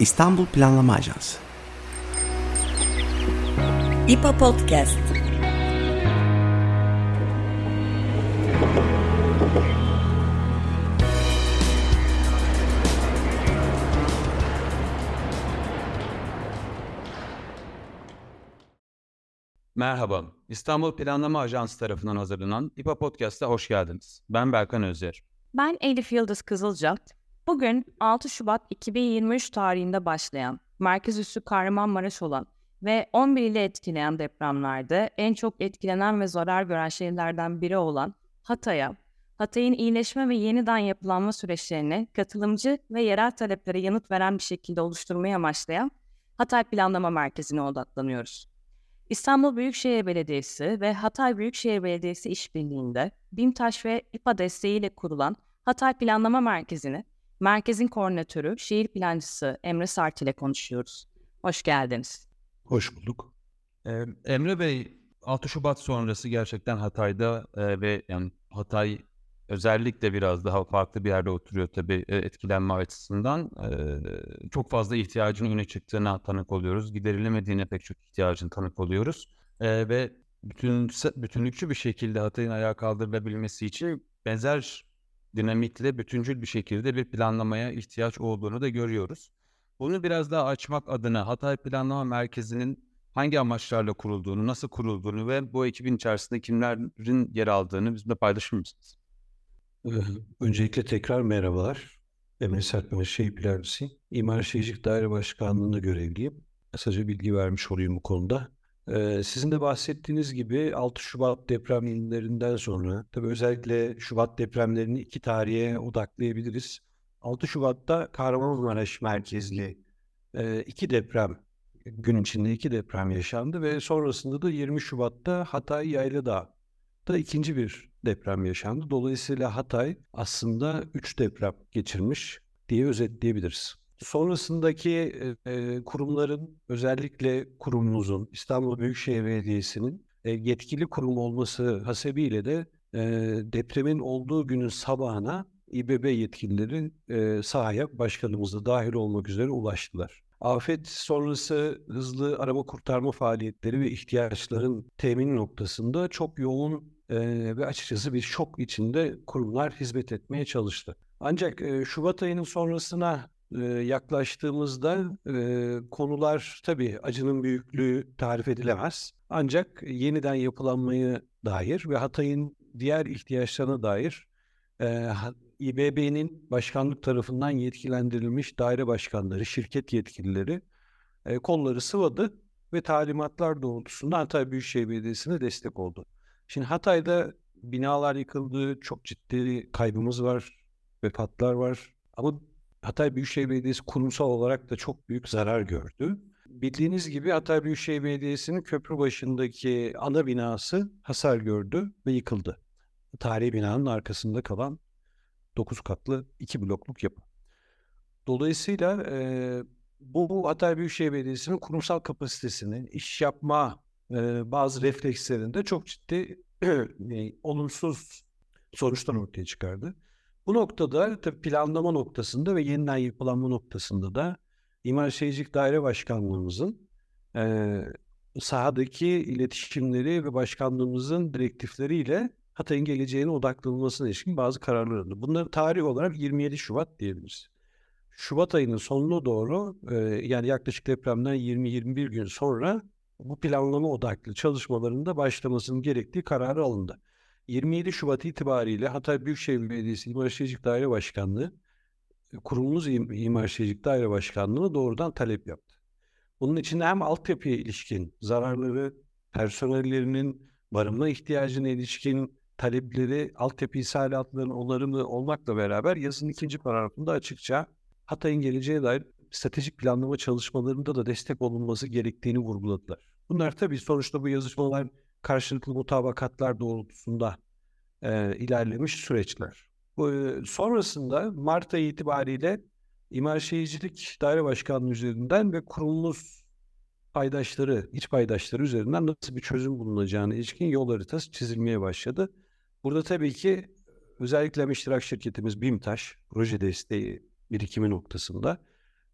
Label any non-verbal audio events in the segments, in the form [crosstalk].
İstanbul Planlama Ajansı İPA Podcast Merhaba, İstanbul Planlama Ajansı tarafından hazırlanan İPA Podcast'a hoş geldiniz. Ben Berkan Özyer. Ben Elif Yıldız Kızılca. Bugün 6 Şubat 2023 tarihinde başlayan, merkez üssü Kahramanmaraş olan ve 11 ile etkileyen depremlerde en çok etkilenen ve zarar gören şehirlerden biri olan Hatay'a, Hatay'ın iyileşme ve yeniden yapılanma süreçlerini katılımcı ve yerel taleplere yanıt veren bir şekilde oluşturmayı amaçlayan Hatay Planlama Merkezi'ne odaklanıyoruz. İstanbul Büyükşehir Belediyesi ve Hatay Büyükşehir Belediyesi işbirliğinde BİMTAŞ ve İPA desteğiyle kurulan Hatay Planlama Merkezi'ni merkezin koordinatörü, şehir plancısı Emre Sart ile konuşuyoruz. Hoş geldiniz. Hoş bulduk. Ee, Emre Bey, 6 Şubat sonrası gerçekten Hatay'da e, ve yani Hatay özellikle biraz daha farklı bir yerde oturuyor tabii e, etkilenme açısından. E, çok fazla ihtiyacın öne çıktığına tanık oluyoruz. Giderilemediğine pek çok ihtiyacın tanık oluyoruz. E, ve bütün bütünlükçü bir şekilde Hatay'ın ayağa kaldırılabilmesi için benzer dinamikle bütüncül bir şekilde bir planlamaya ihtiyaç olduğunu da görüyoruz. Bunu biraz daha açmak adına Hatay Planlama Merkezi'nin hangi amaçlarla kurulduğunu, nasıl kurulduğunu ve bu ekibin içerisinde kimlerin yer aldığını bizimle paylaşır mısınız? Öncelikle tekrar merhabalar. Emre Sertmez Şehir Plancısı. İmar Şehircilik Daire Başkanlığı'nda görevliyim. Kısaca bilgi vermiş olayım bu konuda. Ee, sizin de bahsettiğiniz gibi 6 Şubat depremlerinden sonra, tabii özellikle Şubat depremlerini iki tarihe odaklayabiliriz. 6 Şubat'ta Kahramanmaraş merkezli e, iki deprem, gün içinde iki deprem yaşandı ve sonrasında da 20 Şubat'ta Hatay Yayladağ'da ikinci bir deprem yaşandı. Dolayısıyla Hatay aslında üç deprem geçirmiş diye özetleyebiliriz. Sonrasındaki e, kurumların özellikle kurumumuzun İstanbul Büyükşehir Belediyesi'nin e, yetkili kurum olması hasebiyle de e, depremin olduğu günün sabahına İBB yetkilileri e, sahaya başkanımız dahil olmak üzere ulaştılar. Afet sonrası hızlı arama kurtarma faaliyetleri ve ihtiyaçların temin noktasında çok yoğun e, ve açıkçası bir şok içinde kurumlar hizmet etmeye çalıştı. Ancak e, Şubat ayının sonrasına e, yaklaştığımızda e, konular tabii acının büyüklüğü tarif edilemez. Ancak yeniden yapılanmayı dair ve Hatay'ın diğer ihtiyaçlarına dair e, İBB'nin başkanlık tarafından yetkilendirilmiş daire başkanları, şirket yetkilileri e, kolları sıvadı ve talimatlar doğrultusunda Hatay Büyükşehir Belediyesi'ne destek oldu. Şimdi Hatay'da binalar yıkıldı, çok ciddi kaybımız var, vefatlar var. Ama Hatay Büyükşehir Belediyesi kurumsal olarak da çok büyük zarar gördü. Bildiğiniz gibi Hatay Büyükşehir Belediyesi'nin köprü başındaki ana binası hasar gördü ve yıkıldı. Tarihi binanın arkasında kalan 9 katlı 2 blokluk yapı. Dolayısıyla e, bu Hatay Büyükşehir Belediyesi'nin kurumsal kapasitesini, iş yapma e, bazı reflekslerinde çok ciddi [clears throat] olumsuz sonuçlar ortaya çıkardı. Bu noktada tabii planlama noktasında ve yeniden yapılanma noktasında da İmar Şehircilik Daire Başkanlığımızın e, sahadaki iletişimleri ve başkanlığımızın direktifleriyle Hatay'ın geleceğine odaklanılmasına ilişkin bazı kararlar alındı. Bunları tarih olarak 27 Şubat diyebiliriz. Şubat ayının sonuna doğru e, yani yaklaşık depremden 20-21 gün sonra bu planlama odaklı çalışmalarında başlamasının gerektiği kararı alındı. 27 Şubat itibariyle Hatay Büyükşehir Belediyesi İmar Şehircilik Daire Başkanlığı kurumumuz İmar Şehircilik Daire Başkanlığı'na doğrudan talep yaptı. Bunun için hem altyapıya ilişkin zararları, personellerinin barınma ihtiyacına ilişkin talepleri, altyapı isalatlarının onarımı olmakla beraber yazın ikinci paragrafında açıkça Hatay'ın geleceğe dair stratejik planlama çalışmalarında da destek olunması gerektiğini vurguladılar. Bunlar tabii sonuçta bu yazışmalar karşılıklı mutabakatlar doğrultusunda e, ilerlemiş süreçler. Bu, sonrasında Mart ayı itibariyle İmar Şehircilik Daire Başkanlığı üzerinden ve kurumumuz paydaşları, iç paydaşları üzerinden nasıl bir çözüm bulunacağına ilişkin yol haritası çizilmeye başladı. Burada tabii ki özellikle iştirak şirketimiz BİMTAŞ proje desteği birikimi noktasında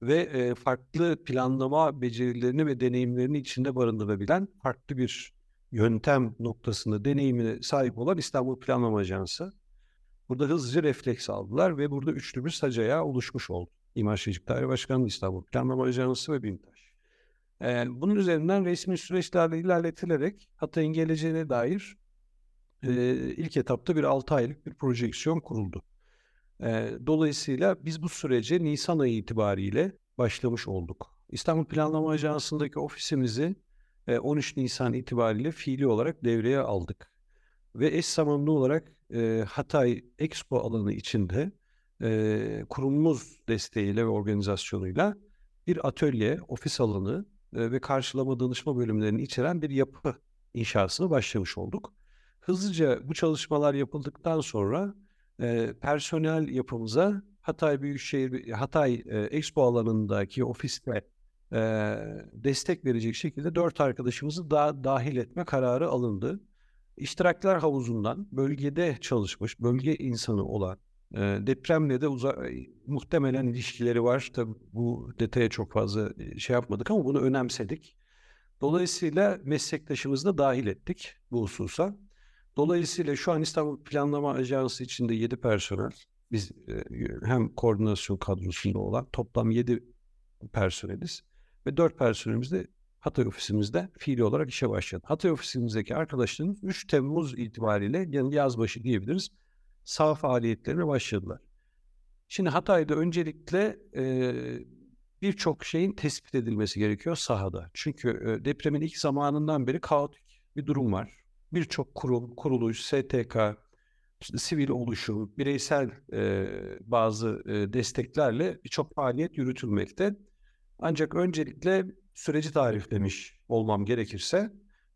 ve farklı planlama becerilerini ve deneyimlerini içinde barındırabilen farklı bir yöntem noktasında deneyimine sahip olan İstanbul Planlama Ajansı. Burada hızlıca refleks aldılar ve burada üçlü bir sac oluşmuş oldu. İmar Şehircilik Daire Başkanlığı İstanbul Planlama Ajansı ve BİMTAŞ. Ee, bunun üzerinden resmi süreçlerle ilerletilerek Hatay'ın geleceğine dair e, ilk etapta bir 6 aylık bir projeksiyon kuruldu. E, dolayısıyla biz bu sürece Nisan ayı itibariyle başlamış olduk. İstanbul Planlama Ajansı'ndaki ofisimizi 13 Nisan itibariyle fiili olarak devreye aldık. Ve eş zamanlı olarak e, Hatay Expo alanı içinde e, kurumumuz desteğiyle ve organizasyonuyla bir atölye, ofis alanı e, ve karşılama danışma bölümlerini içeren bir yapı inşasına başlamış olduk. Hızlıca bu çalışmalar yapıldıktan sonra e, personel yapımıza Hatay Büyükşehir Hatay e, Expo alanındaki ofiste e, destek verecek şekilde dört arkadaşımızı daha dahil etme kararı alındı. İştirakler havuzundan bölgede çalışmış, bölge insanı olan, e, depremle de uza- muhtemelen ilişkileri var. Tabii bu detaya çok fazla şey yapmadık ama bunu önemsedik. Dolayısıyla meslektaşımızı da dahil ettik bu hususa. Dolayısıyla şu an İstanbul Planlama Ajansı içinde 7 personel, biz hem koordinasyon kadrosunda olan toplam 7 personeliz ve 4 personelimiz de Hatay ofisimizde fiili olarak işe başladı. Hatay ofisimizdeki arkadaşlarımız 3 Temmuz itibariyle yani yaz başı diyebiliriz sağ faaliyetlerine başladılar. Şimdi Hatay'da öncelikle e, birçok şeyin tespit edilmesi gerekiyor sahada. Çünkü e, depremin ilk zamanından beri kaotik bir durum var. Birçok kurum, kuruluş, STK, sivil oluşum, bireysel e, bazı e, desteklerle birçok faaliyet yürütülmekte. Ancak öncelikle süreci tariflemiş olmam gerekirse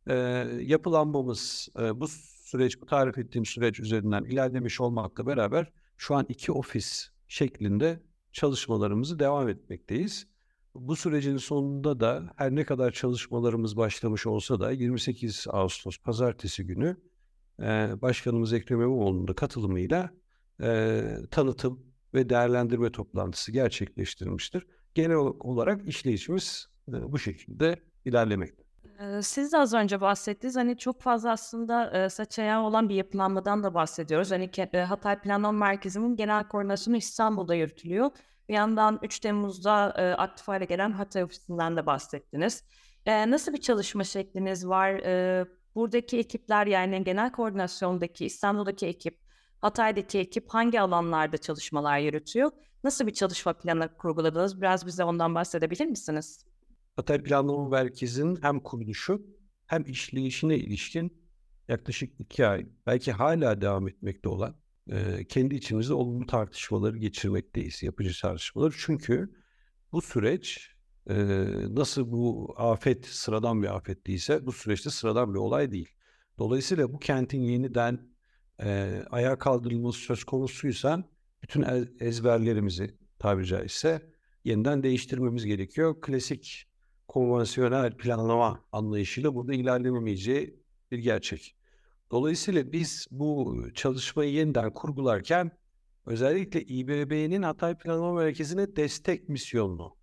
e, yapılanmamız e, bu süreç, bu tarif ettiğim süreç üzerinden ilerlemiş olmakla beraber şu an iki ofis şeklinde çalışmalarımızı devam etmekteyiz. Bu sürecin sonunda da her ne kadar çalışmalarımız başlamış olsa da 28 Ağustos Pazartesi günü e, Başkanımız Ekrem İmamoğlu'nun da katılımıyla e, tanıtım ve değerlendirme toplantısı gerçekleştirilmiştir. Genel olarak işleyişimiz e, bu şekilde ilerlemekte. Siz de az önce bahsettiniz. Hani çok fazla aslında e, saç ayağı olan bir yapılanmadan da bahsediyoruz. Hani e, Hatay Planlama Merkezi'nin genel koordinasyonu İstanbul'da yürütülüyor. Bir yandan 3 Temmuz'da aktif hale gelen Hatay ofisinden de bahsettiniz. Nasıl bir çalışma şekliniz var? Buradaki ekipler yani genel koordinasyondaki İstanbul'daki ekip, Hatay'daki ekip hangi alanlarda çalışmalar yürütüyor? Nasıl bir çalışma planı kurguladınız? Biraz bize ondan bahsedebilir misiniz? Hatay Planlama Merkezi'nin hem kuruluşu hem işleyişine ilişkin yaklaşık iki ay belki hala devam etmekte olan e, kendi içimizde olumlu tartışmaları geçirmekteyiz, yapıcı tartışmaları. Çünkü bu süreç e, nasıl bu afet sıradan bir afet değilse bu süreçte sıradan bir olay değil. Dolayısıyla bu kentin yeniden e, ayağa kaldırılması söz konusuysa bütün ezberlerimizi tabiri caizse yeniden değiştirmemiz gerekiyor. Klasik konvansiyonel planlama anlayışıyla burada ilerlememeyeceği bir gerçek. Dolayısıyla biz bu çalışmayı yeniden kurgularken özellikle İBB'nin Hatay Planlama Merkezi'ne destek misyonunu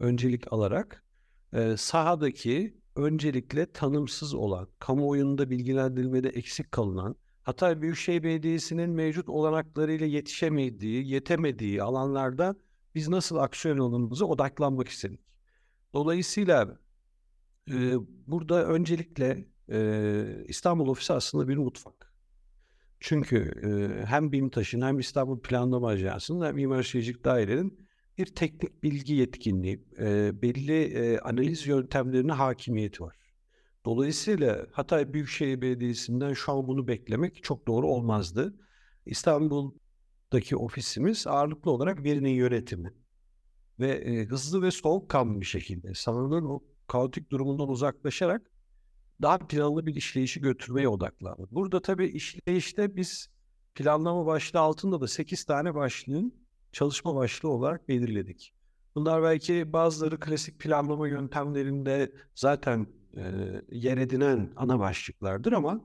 öncelik alarak e, sahadaki öncelikle tanımsız olan, kamuoyunda bilgilendirilmede eksik kalınan, Hatay Büyükşehir Belediyesi'nin mevcut olanaklarıyla yetişemediği, yetemediği alanlarda biz nasıl aksiyon alınımıza odaklanmak istedik. Dolayısıyla e, burada öncelikle e, İstanbul ofisi aslında bir mutfak. Çünkü e, hem BİMTAŞ'ın hem İstanbul Planlama Ajansı'nın hem Mimar Şehircilik Daire'nin bir teknik bilgi yetkinliği, e, belli e, analiz yöntemlerine hakimiyeti var. Dolayısıyla Hatay Büyükşehir Belediyesi'nden şu an bunu beklemek çok doğru olmazdı. İstanbul'daki ofisimiz ağırlıklı olarak verinin yönetimi ve e, hızlı ve soğukkanlı bir şekilde sanırım o kaotik durumundan uzaklaşarak daha planlı bir işleyişi götürmeye odaklandı. Burada tabii işleyişte biz planlama başlığı altında da 8 tane başlığın çalışma başlığı olarak belirledik. Bunlar belki bazıları klasik planlama yöntemlerinde zaten yer edinen ana başlıklardır ama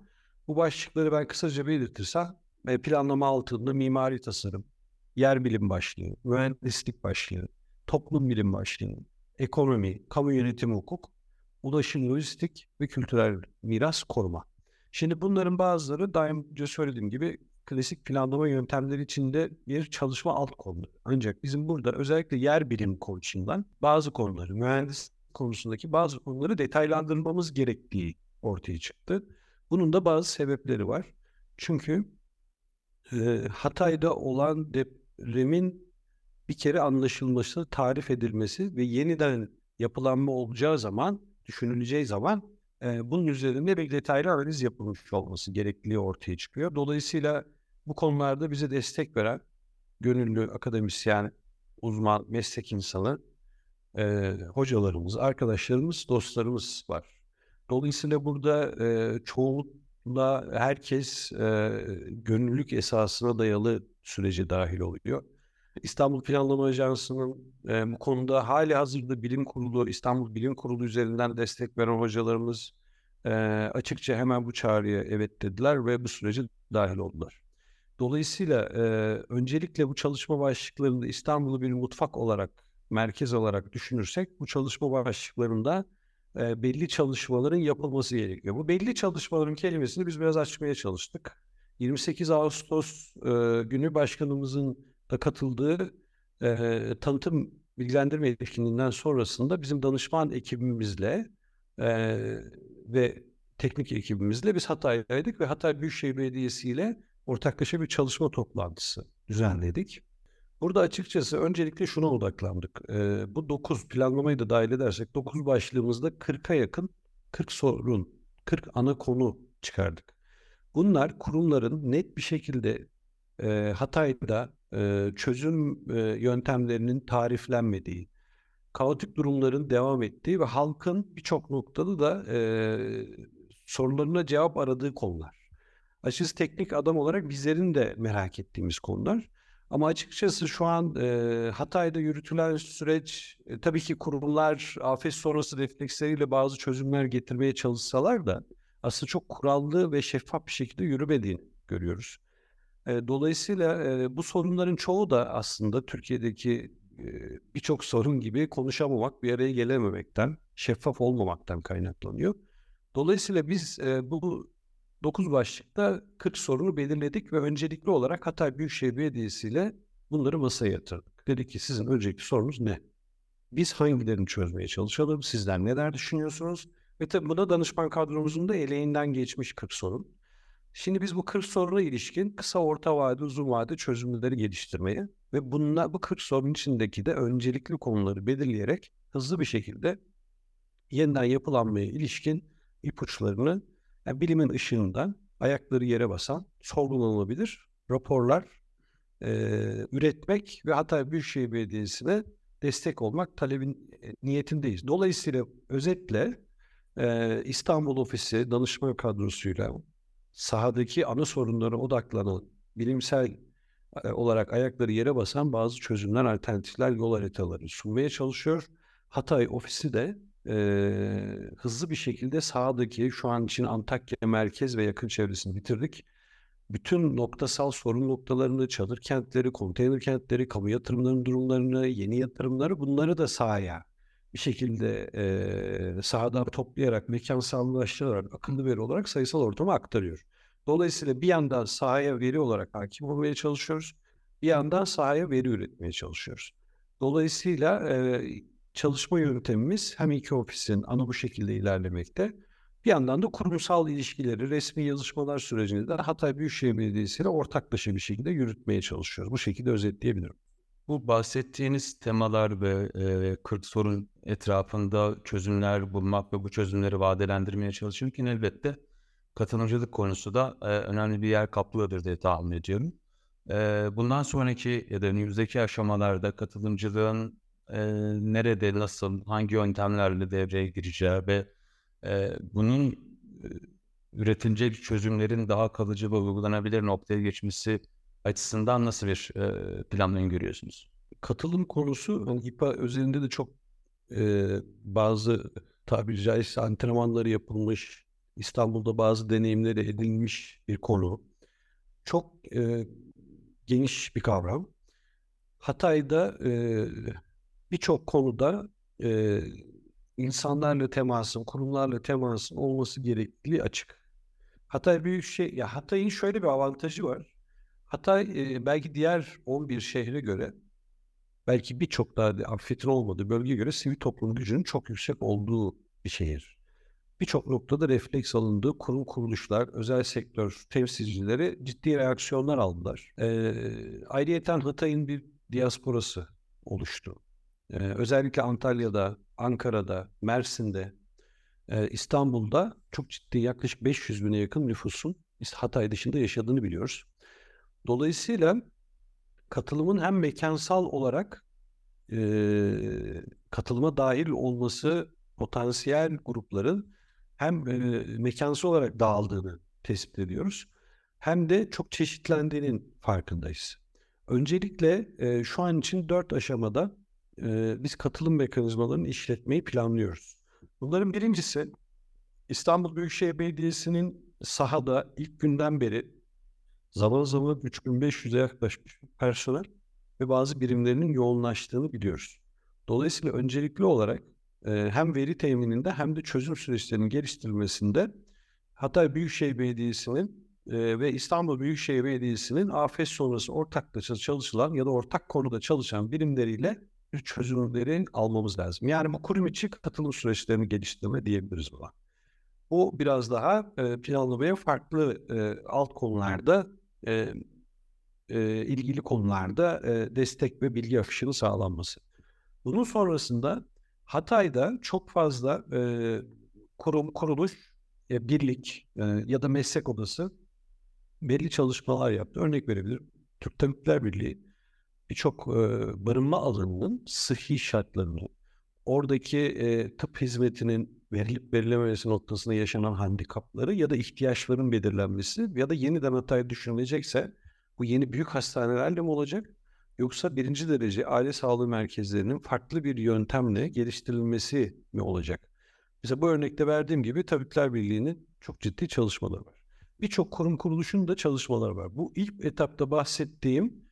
bu başlıkları ben kısaca belirtirsem planlama altında mimari tasarım, yer bilim başlığı, mühendislik başlığı, toplum bilim başlığını, ekonomi, kamu yönetimi hukuk, ulaşım lojistik ve kültürel miras koruma. Şimdi bunların bazıları daha önce söylediğim gibi klasik planlama yöntemleri içinde bir çalışma alt konuları. Ancak bizim burada özellikle yer bilim konusundan bazı konuları, mühendis konusundaki bazı konuları detaylandırmamız gerektiği ortaya çıktı. Bunun da bazı sebepleri var. Çünkü e, Hatay'da olan depremin bir kere anlaşılması, tarif edilmesi ve yeniden yapılanma olacağı zaman, düşünüleceği zaman e, bunun üzerinde bir detaylı analiz yapılmış olması gerekliliği ortaya çıkıyor. Dolayısıyla bu konularda bize destek veren gönüllü akademisyen, uzman, meslek insanı, e, hocalarımız, arkadaşlarımız, dostlarımız var. Dolayısıyla burada e, çoğunlukla herkes e, gönüllülük esasına dayalı sürece dahil oluyor. İstanbul Planlama Ajansı'nın e, bu konuda hali hazırda bilim kurulu, İstanbul Bilim Kurulu üzerinden destek veren hocalarımız e, açıkça hemen bu çağrıya evet dediler ve bu sürece dahil oldular. Dolayısıyla e, öncelikle bu çalışma başlıklarında İstanbul'u bir mutfak olarak, merkez olarak düşünürsek bu çalışma başlıklarında e, belli çalışmaların yapılması gerekiyor. Bu belli çalışmaların kelimesini biz biraz açmaya çalıştık. 28 Ağustos e, günü başkanımızın da katıldığı e, tanıtım bilgilendirme etkinliğinden sonrasında bizim danışman ekibimizle e, ve teknik ekibimizle biz Hatay'daydık ve Hatay Büyükşehir Belediyesi ile ortaklaşa bir çalışma toplantısı düzenledik. Burada açıkçası öncelikle şuna odaklandık. E, bu 9 planlamayı da dahil edersek 9 başlığımızda 40'a yakın 40 sorun, 40 ana konu çıkardık. Bunlar kurumların net bir şekilde e, Hatay'da e, çözüm e, yöntemlerinin tariflenmediği, kaotik durumların devam ettiği ve halkın birçok noktada da e, sorularına cevap aradığı konular. Açıkçası teknik adam olarak bizlerin de merak ettiğimiz konular. Ama açıkçası şu an e, Hatay'da yürütülen süreç e, tabii ki kurumlar afet sonrası refleksleriyle bazı çözümler getirmeye çalışsalar da aslında çok kurallı ve şeffaf bir şekilde yürümediğini görüyoruz. E, dolayısıyla e, bu sorunların çoğu da aslında Türkiye'deki e, birçok sorun gibi konuşamamak, bir araya gelememekten, şeffaf olmamaktan kaynaklanıyor. Dolayısıyla biz e, bu 9 başlıkta 40 sorunu belirledik ve öncelikli olarak Hatay Büyükşehir Belediyesi ile bunları masaya yatırdık. Dedik ki sizin öncelikli sorunuz ne? Biz hangilerini çözmeye çalışalım? Sizler neler düşünüyorsunuz? Ve tabii buna danışman kadromuzun da eleğinden geçmiş 40 sorun. Şimdi biz bu 40 soruna ilişkin kısa, orta vade, uzun vade çözümleri geliştirmeye ve bunlar, bu 40 sorun içindeki de öncelikli konuları belirleyerek hızlı bir şekilde yeniden yapılanmaya ilişkin ipuçlarını yani bilimin ışığından ayakları yere basan, sorgulanabilir raporlar e, üretmek ve hatta Büyükşehir Belediyesi'ne destek olmak talebin e, niyetindeyiz. Dolayısıyla özetle e, İstanbul Ofisi danışma kadrosuyla sahadaki ana sorunlara odaklanan bilimsel e, olarak ayakları yere basan bazı çözümler, alternatifler, yol haritaları sunmaya çalışıyor. Hatay ofisi de e, hızlı bir şekilde sahadaki şu an için Antakya merkez ve yakın çevresini bitirdik. Bütün noktasal sorun noktalarını, çadır kentleri, konteyner kentleri, kamu yatırımlarının durumlarını, yeni yatırımları bunları da sahaya bir şekilde e, sahadan toplayarak, mekansallaştırarak, akıllı veri olarak sayısal ortama aktarıyor. Dolayısıyla bir yandan sahaya veri olarak hakim olmaya çalışıyoruz. Bir yandan sahaya veri üretmeye çalışıyoruz. Dolayısıyla e, çalışma yöntemimiz hem iki ofisin ana bu şekilde ilerlemekte. Bir yandan da kurumsal ilişkileri, resmi yazışmalar sürecinde de Hatay Büyükşehir Belediyesi ile ortaklaşa bir şekilde yürütmeye çalışıyoruz. Bu şekilde özetleyebilirim. Bu bahsettiğiniz temalar ve e, 40 sorun etrafında çözümler bulmak ve bu çözümleri vadelendirmeye çalışırken elbette katılımcılık konusu da e, önemli bir yer kaplıyordur diye tahmin ediyorum. E, bundan sonraki ya da önümüzdeki aşamalarda katılımcılığın e, nerede, nasıl, hangi yöntemlerle devreye gireceği ve e, bunun e, üretilecek çözümlerin daha kalıcı ve uygulanabilir noktaya geçmesi açısından nasıl bir e, planlayın görüyorsunuz? Katılım konusu hani İPA üzerinde de çok e, bazı tabiri caizse antrenmanları yapılmış, İstanbul'da bazı deneyimleri edilmiş bir konu. Çok e, geniş bir kavram. Hatay'da e, birçok konuda e, insanlarla temasın, kurumlarla temasın olması gerektiği açık. Hatay büyük şey, ya Hatay'ın şöyle bir avantajı var. Hatay e, belki diğer 11 şehre göre belki birçok daha afetin olmadığı bölgeye göre sivil toplum gücünün çok yüksek olduğu bir şehir. Birçok noktada refleks alındı. Kurum kuruluşlar, özel sektör temsilcileri ciddi reaksiyonlar aldılar. Ee, ayrıyeten Hatay'ın bir diasporası oluştu. Ee, özellikle Antalya'da, Ankara'da, Mersin'de, e, İstanbul'da çok ciddi yaklaşık 500 bine yakın nüfusun Hatay dışında yaşadığını biliyoruz. Dolayısıyla katılımın hem mekansal olarak e, katılıma dahil olması potansiyel grupların hem e, mekansal olarak dağıldığını tespit ediyoruz. Hem de çok çeşitlendiğinin farkındayız. Öncelikle e, şu an için dört aşamada e, biz katılım mekanizmalarını işletmeyi planlıyoruz. Bunların birincisi İstanbul Büyükşehir Belediyesi'nin sahada ilk günden beri zaman zaman 3500'e yaklaşmış personel ve bazı birimlerinin yoğunlaştığını biliyoruz. Dolayısıyla öncelikli olarak e, hem veri temininde hem de çözüm süreçlerinin geliştirilmesinde Hatay Büyükşehir Belediyesi'nin e, ve İstanbul Büyükşehir Belediyesi'nin afet sonrası ortaklaşa çalışılan ya da ortak konuda çalışan birimleriyle bir çözümleri almamız lazım. Yani bu kurum içi katılım süreçlerini geliştirme diyebiliriz buna. Bu biraz daha e, planlamaya farklı e, alt konularda e, e, ilgili konularda e, destek ve bilgi akışının sağlanması. Bunun sonrasında Hatay'da çok fazla e, kurum, kuruluş, e, birlik e, ya da meslek odası belli çalışmalar yaptı. Örnek verebilirim. Türk Tabipler Birliği birçok e, barınma alanının sıhhi şartlarını, oradaki e, tıp hizmetinin verilip verilememesi noktasında yaşanan handikapları ya da ihtiyaçların belirlenmesi ya da yeniden hatayı düşünülecekse bu yeni büyük hastanelerle mi olacak? Yoksa birinci derece aile sağlığı merkezlerinin farklı bir yöntemle geliştirilmesi mi olacak? Mesela bu örnekte verdiğim gibi Tabipler Birliği'nin çok ciddi çalışmaları var. Birçok kurum kuruluşun da çalışmaları var. Bu ilk etapta bahsettiğim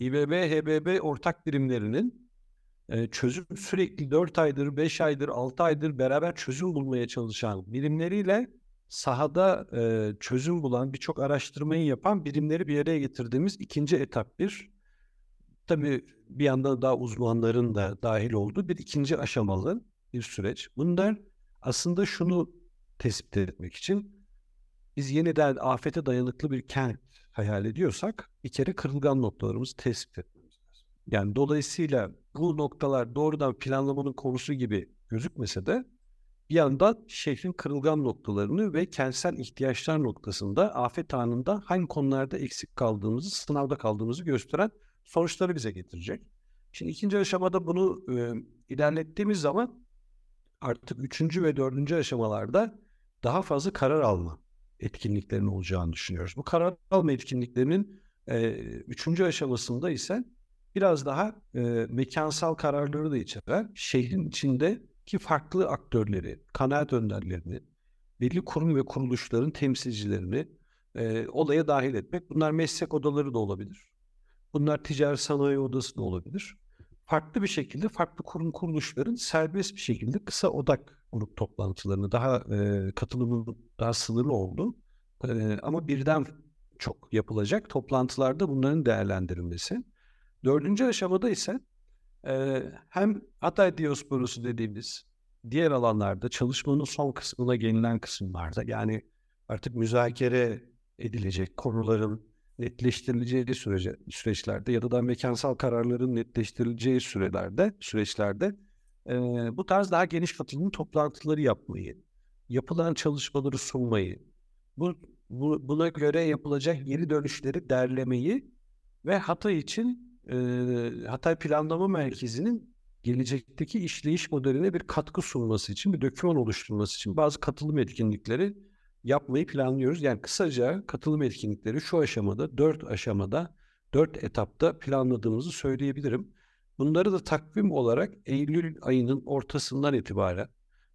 İBB, HBB ortak birimlerinin e, çözüm sürekli 4 aydır, 5 aydır, 6 aydır beraber çözüm bulmaya çalışan birimleriyle sahada e, çözüm bulan, birçok araştırmayı yapan birimleri bir araya getirdiğimiz ikinci etap bir. Tabii bir yandan daha uzmanların da dahil olduğu bir ikinci aşamalı bir süreç. Bunlar aslında şunu tespit etmek için biz yeniden afete dayanıklı bir kent hayal ediyorsak bir kere kırılgan noktalarımızı tespit etmemiz lazım. Yani dolayısıyla bu noktalar doğrudan planlamanın konusu gibi gözükmese de bir yandan şehrin kırılgan noktalarını ve kentsel ihtiyaçlar noktasında afet anında hangi konularda eksik kaldığımızı, sınavda kaldığımızı gösteren sonuçları bize getirecek. Şimdi ikinci aşamada bunu e, ilerlettiğimiz zaman artık üçüncü ve dördüncü aşamalarda daha fazla karar alma etkinliklerinin olacağını düşünüyoruz. Bu karar alma etkinliklerinin e, üçüncü aşamasında ise biraz daha e, mekansal kararları da içeren şehrin içindeki farklı aktörleri, kanaat önderlerini, belli kurum ve kuruluşların temsilcilerini e, olaya dahil etmek. Bunlar meslek odaları da olabilir. Bunlar ticaret sanayi odası da olabilir. Farklı bir şekilde farklı kurum kuruluşların serbest bir şekilde kısa odak grup toplantılarını daha e, katılımın daha sınırlı oldu. E, ama birden çok yapılacak toplantılarda bunların değerlendirilmesi. Dördüncü aşamada ise e, hem Hatay diasporası dediğimiz diğer alanlarda çalışmanın son kısmına gelinen kısımlarda yani artık müzakere edilecek konuların netleştirileceği sürece, süreçlerde ya da da mekansal kararların netleştirileceği sürelerde, süreçlerde e, bu tarz daha geniş katılımlı toplantıları yapmayı, yapılan çalışmaları sunmayı, bu, bu buna göre yapılacak geri dönüşleri derlemeyi ve Hatay için e, Hatay Planlama Merkezi'nin gelecekteki işleyiş modeline bir katkı sunması için, bir döküman oluşturması için bazı katılım etkinlikleri yapmayı planlıyoruz. Yani kısaca katılım etkinlikleri şu aşamada, dört aşamada, dört etapta planladığımızı söyleyebilirim. Bunları da takvim olarak Eylül ayının ortasından itibaren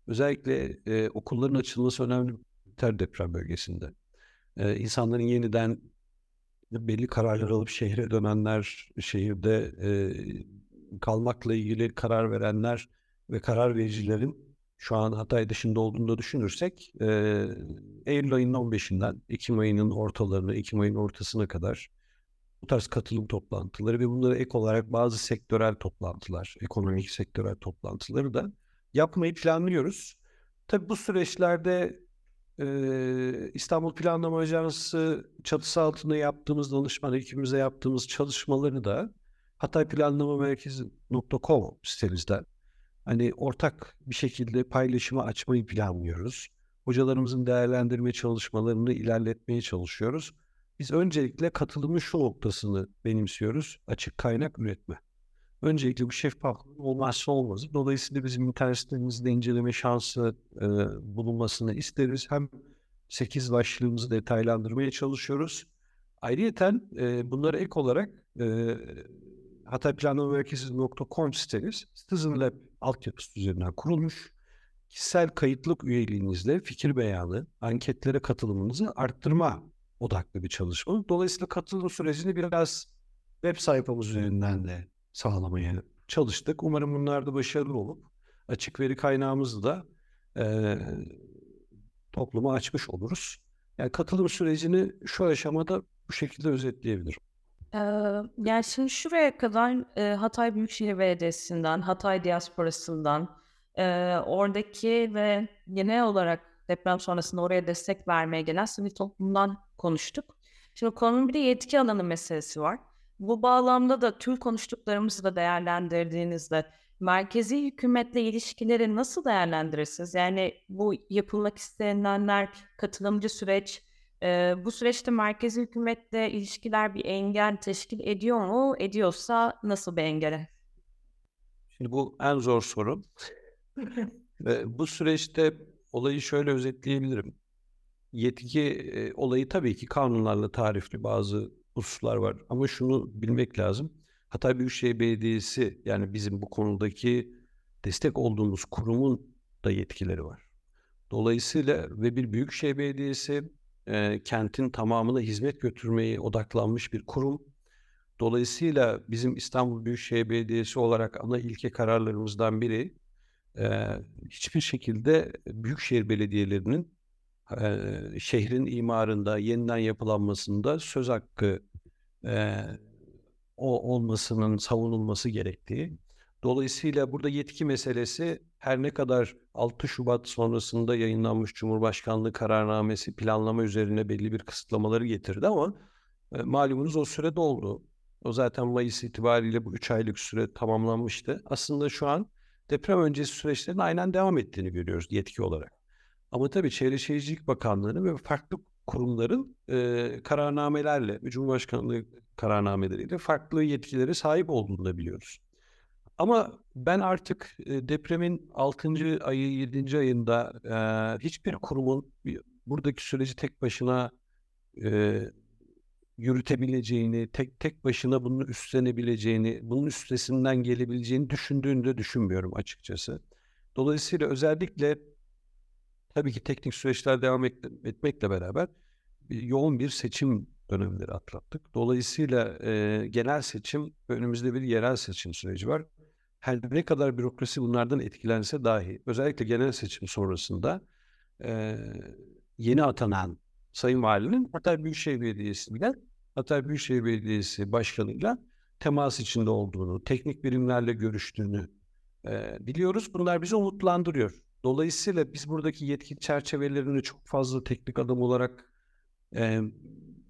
özellikle e, okulların açılması önemli ter deprem bölgesinde. E, insanların yeniden belli kararlar alıp şehre dönenler, şehirde e, kalmakla ilgili karar verenler ve karar vericilerin şu an Hatay dışında olduğunu da düşünürsek e, Eylül ayının 15'inden Ekim ayının ortalarına, Ekim ayının ortasına kadar bu tarz katılım toplantıları ve bunlara ek olarak bazı sektörel toplantılar, ekonomik sektörel toplantıları da yapmayı planlıyoruz. Tabii bu süreçlerde e, İstanbul Planlama Ajansı çatısı altında yaptığımız danışman ekibimize yaptığımız çalışmaları da hatayplanlamamerkezi.com sitemizden hani ortak bir şekilde paylaşımı açmayı planlıyoruz. Hocalarımızın değerlendirme çalışmalarını ilerletmeye çalışıyoruz. Biz öncelikle katılımın şu noktasını benimsiyoruz. Açık kaynak üretme. Öncelikle bu şeffaflığın olmazsa olmazı. Dolayısıyla bizim internet sitemizde inceleme şansı e, bulunmasını isteriz. Hem 8 başlığımızı detaylandırmaya çalışıyoruz. Ayrıca e, bunlara ek olarak e, hatayplanlamamerkezi.com sitemiz Citizen Lab altyapısı üzerinden kurulmuş. Kişisel kayıtlık üyeliğinizle fikir beyanı, anketlere katılımınızı arttırma odaklı bir çalışma. Dolayısıyla katılım sürecini biraz web sayfamız üzerinden de sağlamaya çalıştık. Umarım bunlar da başarılı olup açık veri kaynağımızı da e, topluma açmış oluruz. Yani katılım sürecini şu aşamada bu şekilde özetleyebilirim. Yani şimdi şuraya kadar Hatay Büyükşehir Belediyesi'nden, Hatay Diasporası'ndan, oradaki ve genel olarak deprem sonrasında oraya destek vermeye gelen sivil toplumdan konuştuk. Şimdi konunun bir de yetki alanı meselesi var. Bu bağlamda da tüm konuştuklarımızı da değerlendirdiğinizde merkezi hükümetle ilişkileri nasıl değerlendirirsiniz? Yani bu yapılmak istenenler, katılımcı süreç, e, bu süreçte merkezi hükümetle ilişkiler bir engel teşkil ediyor mu? Ediyorsa nasıl bir engel? Şimdi bu en zor soru. Ve [laughs] bu süreçte olayı şöyle özetleyebilirim. Yetki e, olayı tabii ki kanunlarla tarifli bazı hususlar var. Ama şunu bilmek lazım. Hatay Büyükşehir Belediyesi yani bizim bu konudaki destek olduğumuz kurumun da yetkileri var. Dolayısıyla ve bir Büyükşehir Belediyesi e, kentin tamamına hizmet götürmeye odaklanmış bir kurum. Dolayısıyla bizim İstanbul Büyükşehir Belediyesi olarak ana ilke kararlarımızdan biri e, hiçbir şekilde büyükşehir belediyelerinin e, şehrin imarında, yeniden yapılanmasında söz hakkı e, o olmasının savunulması gerektiği. Dolayısıyla burada yetki meselesi her ne kadar 6 Şubat sonrasında yayınlanmış Cumhurbaşkanlığı kararnamesi planlama üzerine belli bir kısıtlamaları getirdi ama e, malumunuz o süre doldu. O zaten Mayıs itibariyle bu 3 aylık süre tamamlanmıştı. Aslında şu an deprem öncesi süreçlerin aynen devam ettiğini görüyoruz yetki olarak. Ama tabii Çevre Şehircilik Bakanlığı ve farklı kurumların e, kararnamelerle, Cumhurbaşkanlığı kararnameleriyle farklı yetkilere sahip olduğunu da biliyoruz. Ama ben artık depremin 6. ayı, 7. ayında e, hiçbir kurumun buradaki süreci tek başına e, yürütebileceğini, tek tek başına bunu üstlenebileceğini, bunun üstesinden gelebileceğini düşündüğünü de düşünmüyorum açıkçası. Dolayısıyla özellikle tabii ki teknik süreçler devam etmekle beraber yoğun bir seçim dönemleri atlattık. Dolayısıyla e, genel seçim önümüzde bir yerel seçim süreci var. Her ne kadar bürokrasi bunlardan etkilense dahi özellikle genel seçim sonrasında e, yeni atanan Sayın Valinin Hatay Büyükşehir Belediyesi'yle Hatay Büyükşehir Belediyesi Başkanı'yla temas içinde olduğunu, teknik birimlerle görüştüğünü e, biliyoruz. Bunlar bizi umutlandırıyor. Dolayısıyla biz buradaki yetki çerçevelerini çok fazla teknik adım olarak e,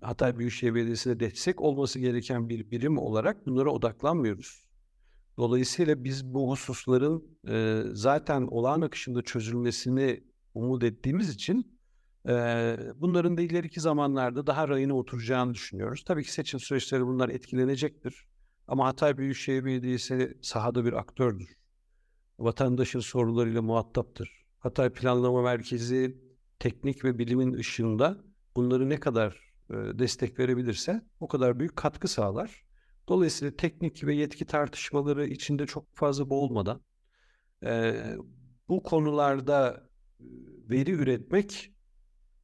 Hatay Büyükşehir Belediyesi'ne destek olması gereken bir birim olarak bunlara odaklanmıyoruz. Dolayısıyla biz bu hususların e, zaten olağan akışında çözülmesini umut ettiğimiz için e, bunların da ileriki zamanlarda daha rayına oturacağını düşünüyoruz. Tabii ki seçim süreçleri bunlar etkilenecektir. Ama Hatay Büyükşehir Belediyesi sahada bir aktördür. Vatandaşın sorularıyla muhataptır. Hatay Planlama Merkezi teknik ve bilimin ışığında bunları ne kadar e, destek verebilirse o kadar büyük katkı sağlar. Dolayısıyla teknik ve yetki tartışmaları içinde çok fazla boğulmadan e, bu konularda veri üretmek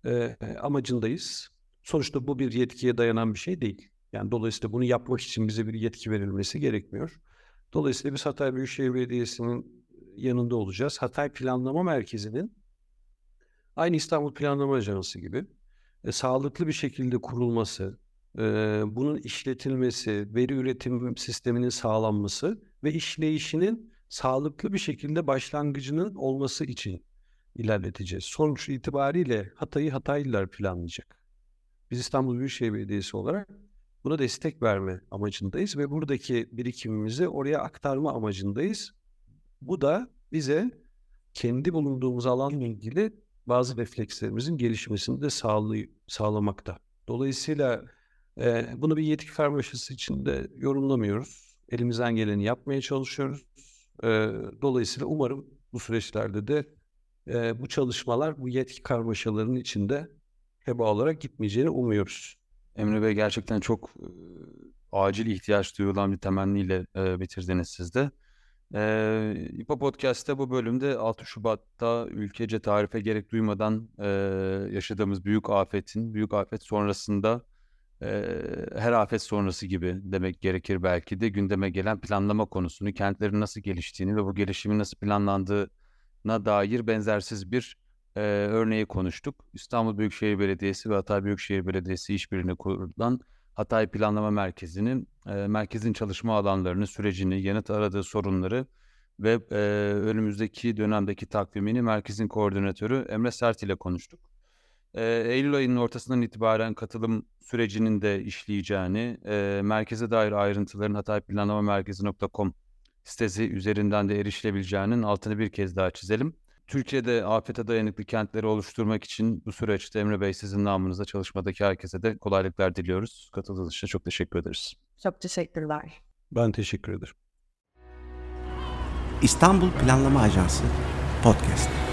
e, amacındayız. Sonuçta bu bir yetkiye dayanan bir şey değil. Yani dolayısıyla bunu yapmak için bize bir yetki verilmesi gerekmiyor. Dolayısıyla biz Hatay Büyükşehir Belediyesi'nin yanında olacağız. Hatay Planlama Merkezi'nin aynı İstanbul Planlama Ajansı gibi e, sağlıklı bir şekilde kurulması, bunun işletilmesi, veri üretim sisteminin sağlanması ve işleyişinin sağlıklı bir şekilde başlangıcının olması için ilerleteceğiz. Sonuç itibariyle Hatay'ı Hataylılar planlayacak. Biz İstanbul Büyükşehir Belediyesi olarak buna destek verme amacındayız ve buradaki birikimimizi oraya aktarma amacındayız. Bu da bize kendi bulunduğumuz alanla ilgili bazı reflekslerimizin gelişmesini de sağlamakta. Dolayısıyla e, bunu bir yetki karmaşası içinde yorumlamıyoruz. Elimizden geleni yapmaya çalışıyoruz. E, dolayısıyla umarım bu süreçlerde de e, bu çalışmalar bu yetki karmaşalarının içinde heba olarak gitmeyeceğini umuyoruz. Emre Bey gerçekten çok e, acil ihtiyaç duyulan bir temenniyle e, bitirdiniz siz de. E, İPA Podcast'te bu bölümde 6 Şubat'ta ülkece tarife gerek duymadan e, yaşadığımız büyük afetin, büyük afet sonrasında her afet sonrası gibi demek gerekir belki de gündeme gelen planlama konusunu, kentlerin nasıl geliştiğini ve bu gelişimin nasıl planlandığına dair benzersiz bir e, örneği konuştuk. İstanbul Büyükşehir Belediyesi ve Hatay Büyükşehir Belediyesi işbirliğine kurulan Hatay Planlama Merkezi'nin e, merkezin çalışma alanlarını, sürecini, yanıt aradığı sorunları ve e, önümüzdeki dönemdeki takvimini merkezin koordinatörü Emre Sert ile konuştuk. E, Eylül ayının ortasından itibaren katılım sürecinin de işleyeceğini, e, merkeze dair ayrıntıların hatayplanlamamerkezi.com sitesi üzerinden de erişilebileceğinin altını bir kez daha çizelim. Türkiye'de afete dayanıklı kentleri oluşturmak için bu süreçte Emre Bey sizin namınıza çalışmadaki herkese de kolaylıklar diliyoruz. Katıldığınız için çok teşekkür ederiz. Çok teşekkürler. Ben teşekkür ederim. İstanbul Planlama Ajansı Podcast.